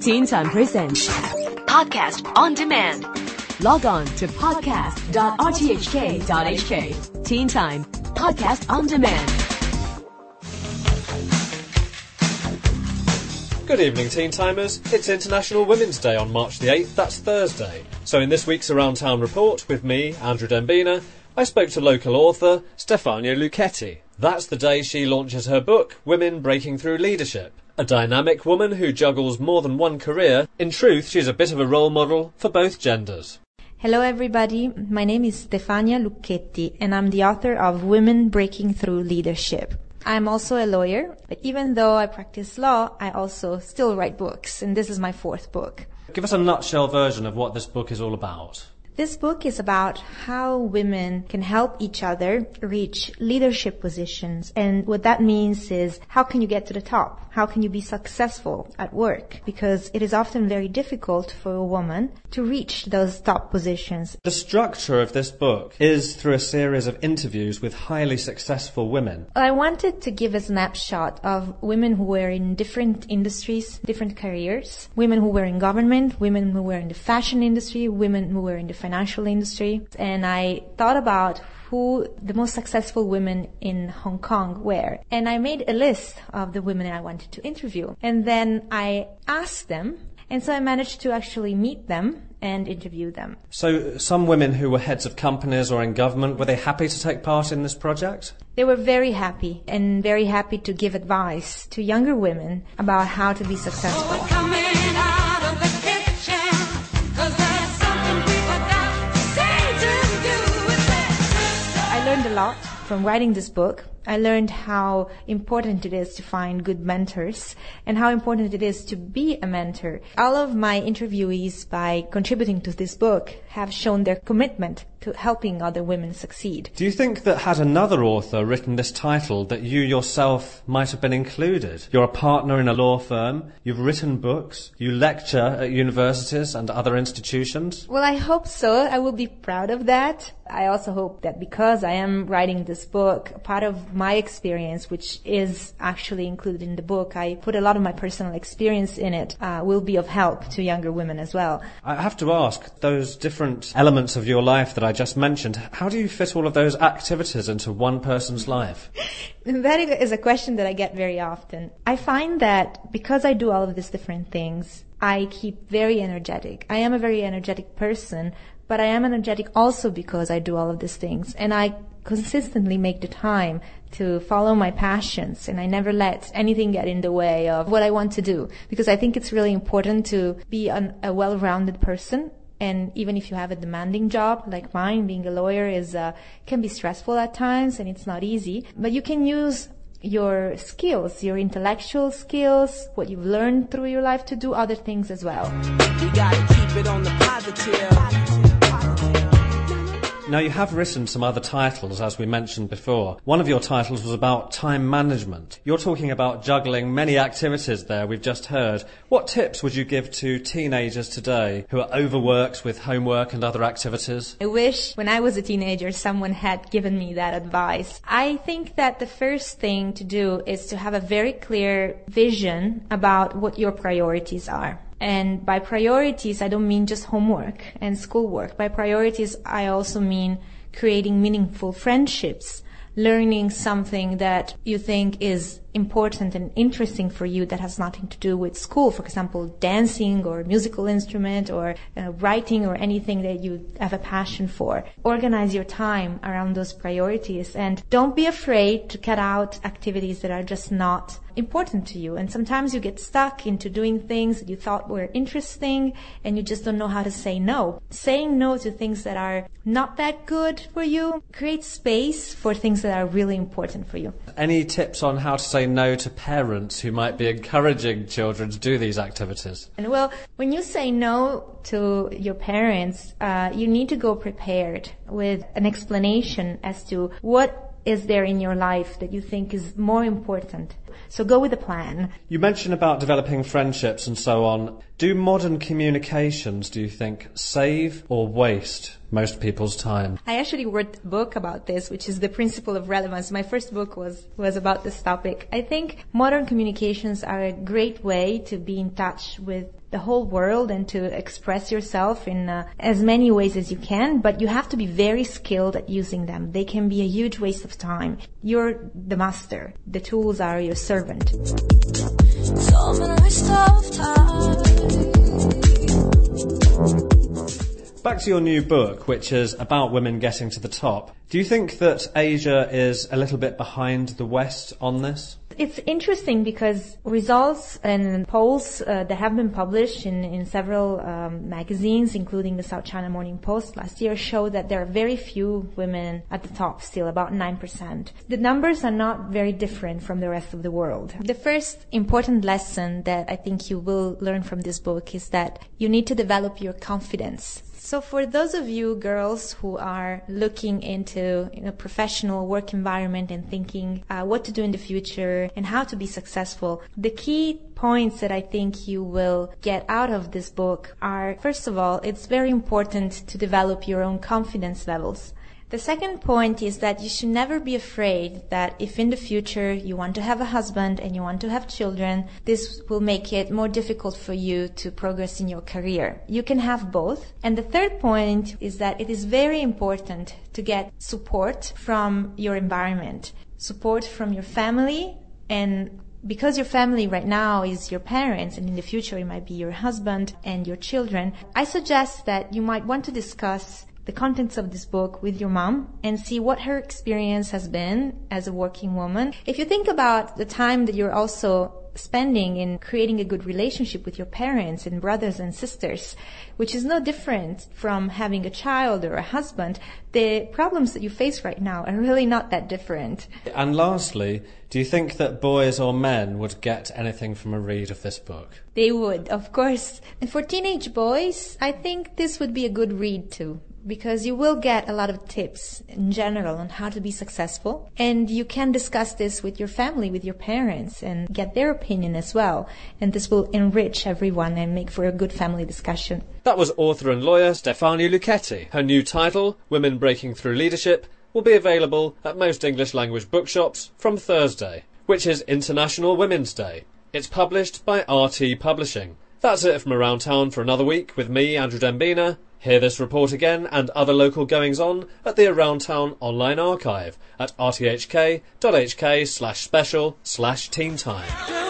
Teen Time Presents Podcast on demand. Log on to podcast.rthk.hk. Teen Time Podcast on Demand. Good evening, Teen Timers. It's International Women's Day on March the 8th. That's Thursday. So, in this week's Around Town report with me, Andrew Dembina, I spoke to local author Stefania Lucchetti. That's the day she launches her book, Women Breaking Through Leadership. A dynamic woman who juggles more than one career. In truth, she's a bit of a role model for both genders. Hello, everybody. My name is Stefania Lucchetti, and I'm the author of Women Breaking Through Leadership. I'm also a lawyer, but even though I practice law, I also still write books, and this is my fourth book. Give us a nutshell version of what this book is all about. This book is about how women can help each other reach leadership positions. And what that means is how can you get to the top? How can you be successful at work? Because it is often very difficult for a woman to reach those top positions. The structure of this book is through a series of interviews with highly successful women. I wanted to give a snapshot of women who were in different industries, different careers, women who were in government, women who were in the fashion industry, women who were in the financial industry. And I thought about who the most successful women in Hong Kong were. And I made a list of the women I wanted to interview. And then I asked them. And so I managed to actually meet them and interview them. So, some women who were heads of companies or in government, were they happy to take part in this project? They were very happy and very happy to give advice to younger women about how to be successful. Oh, lot from writing this book. I learned how important it is to find good mentors and how important it is to be a mentor. All of my interviewees by contributing to this book have shown their commitment to helping other women succeed. Do you think that had another author written this title that you yourself might have been included? You're a partner in a law firm, you've written books, you lecture at universities and other institutions. Well, I hope so. I will be proud of that. I also hope that because I am writing this book, part of my experience, which is actually included in the book, I put a lot of my personal experience in it, uh, will be of help to younger women as well. I have to ask, those different elements of your life that I just mentioned, how do you fit all of those activities into one person's life? That is a question that I get very often. I find that because I do all of these different things, I keep very energetic. I am a very energetic person, but I am energetic also because I do all of these things. And I consistently make the time to follow my passions and I never let anything get in the way of what I want to do because I think it's really important to be an, a well-rounded person and even if you have a demanding job like mine, being a lawyer is uh, can be stressful at times and it's not easy. But you can use your skills, your intellectual skills, what you've learned through your life to do other things as well. We Now, you have written some other titles, as we mentioned before. One of your titles was about time management. You're talking about juggling many activities there, we've just heard. What tips would you give to teenagers today who are overworked with homework and other activities? I wish when I was a teenager someone had given me that advice. I think that the first thing to do is to have a very clear vision about what your priorities are. And by priorities, I don't mean just homework and schoolwork. By priorities, I also mean creating meaningful friendships, learning something that you think is important and interesting for you that has nothing to do with school. For example, dancing or musical instrument or uh, writing or anything that you have a passion for. Organize your time around those priorities and don't be afraid to cut out activities that are just not important to you. And sometimes you get stuck into doing things that you thought were interesting and you just don't know how to say no. Saying no to things that are not that good for you creates space for things that are really important for you. Any tips on how to say no to parents who might be encouraging children to do these activities? And well, when you say no to your parents, uh, you need to go prepared with an explanation as to what is there in your life that you think is more important. So go with a plan. You mentioned about developing friendships and so on. Do modern communications, do you think, save or waste most people's time? I actually wrote a book about this, which is the principle of relevance. My first book was, was about this topic. I think modern communications are a great way to be in touch with the whole world and to express yourself in uh, as many ways as you can, but you have to be very skilled at using them. They can be a huge waste of time. You're the master. The tools are your servant. Back to your new book, which is about women getting to the top. Do you think that Asia is a little bit behind the West on this? It's interesting because results and polls uh, that have been published in, in several um, magazines, including the South China Morning Post last year, show that there are very few women at the top still, about 9%. The numbers are not very different from the rest of the world. The first important lesson that I think you will learn from this book is that you need to develop your confidence so for those of you girls who are looking into a professional work environment and thinking uh, what to do in the future and how to be successful, the key points that I think you will get out of this book are, first of all, it's very important to develop your own confidence levels. The second point is that you should never be afraid that if in the future you want to have a husband and you want to have children, this will make it more difficult for you to progress in your career. You can have both. And the third point is that it is very important to get support from your environment, support from your family and because your family right now is your parents and in the future it might be your husband and your children, I suggest that you might want to discuss the contents of this book with your mom and see what her experience has been as a working woman. If you think about the time that you're also spending in creating a good relationship with your parents and brothers and sisters, which is no different from having a child or a husband, the problems that you face right now are really not that different. And lastly, do you think that boys or men would get anything from a read of this book? They would, of course. And for teenage boys, I think this would be a good read too because you will get a lot of tips in general on how to be successful. And you can discuss this with your family, with your parents, and get their opinion as well. And this will enrich everyone and make for a good family discussion. That was author and lawyer Stefania Lucchetti. Her new title, Women Breaking Through Leadership, will be available at most English language bookshops from Thursday, which is International Women's Day. It's published by RT Publishing. That's it from around town for another week with me, Andrew Dembina. Hear this report again and other local goings on at the Around Town online archive at rthk.hk slash special slash teen time.